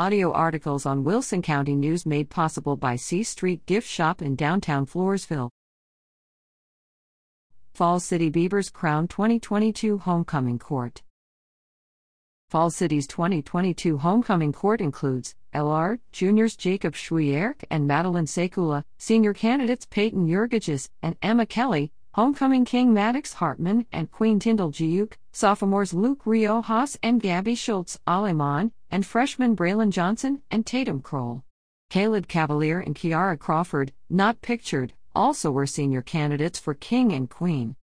Audio articles on Wilson County News made possible by C Street Gift Shop in downtown Floresville. Falls City Beavers Crown 2022 Homecoming Court. Falls City's 2022 Homecoming Court includes LR, juniors Jacob Schwierk and Madeline Sekula, senior candidates Peyton Jurgicus and Emma Kelly, Homecoming King Maddox Hartman and Queen Tyndall Giuk, sophomores Luke Riojas and Gabby Schultz Aleman, and freshmen Braylon Johnson and Tatum Kroll. Caleb Cavalier and Kiara Crawford, not pictured, also were senior candidates for King and Queen.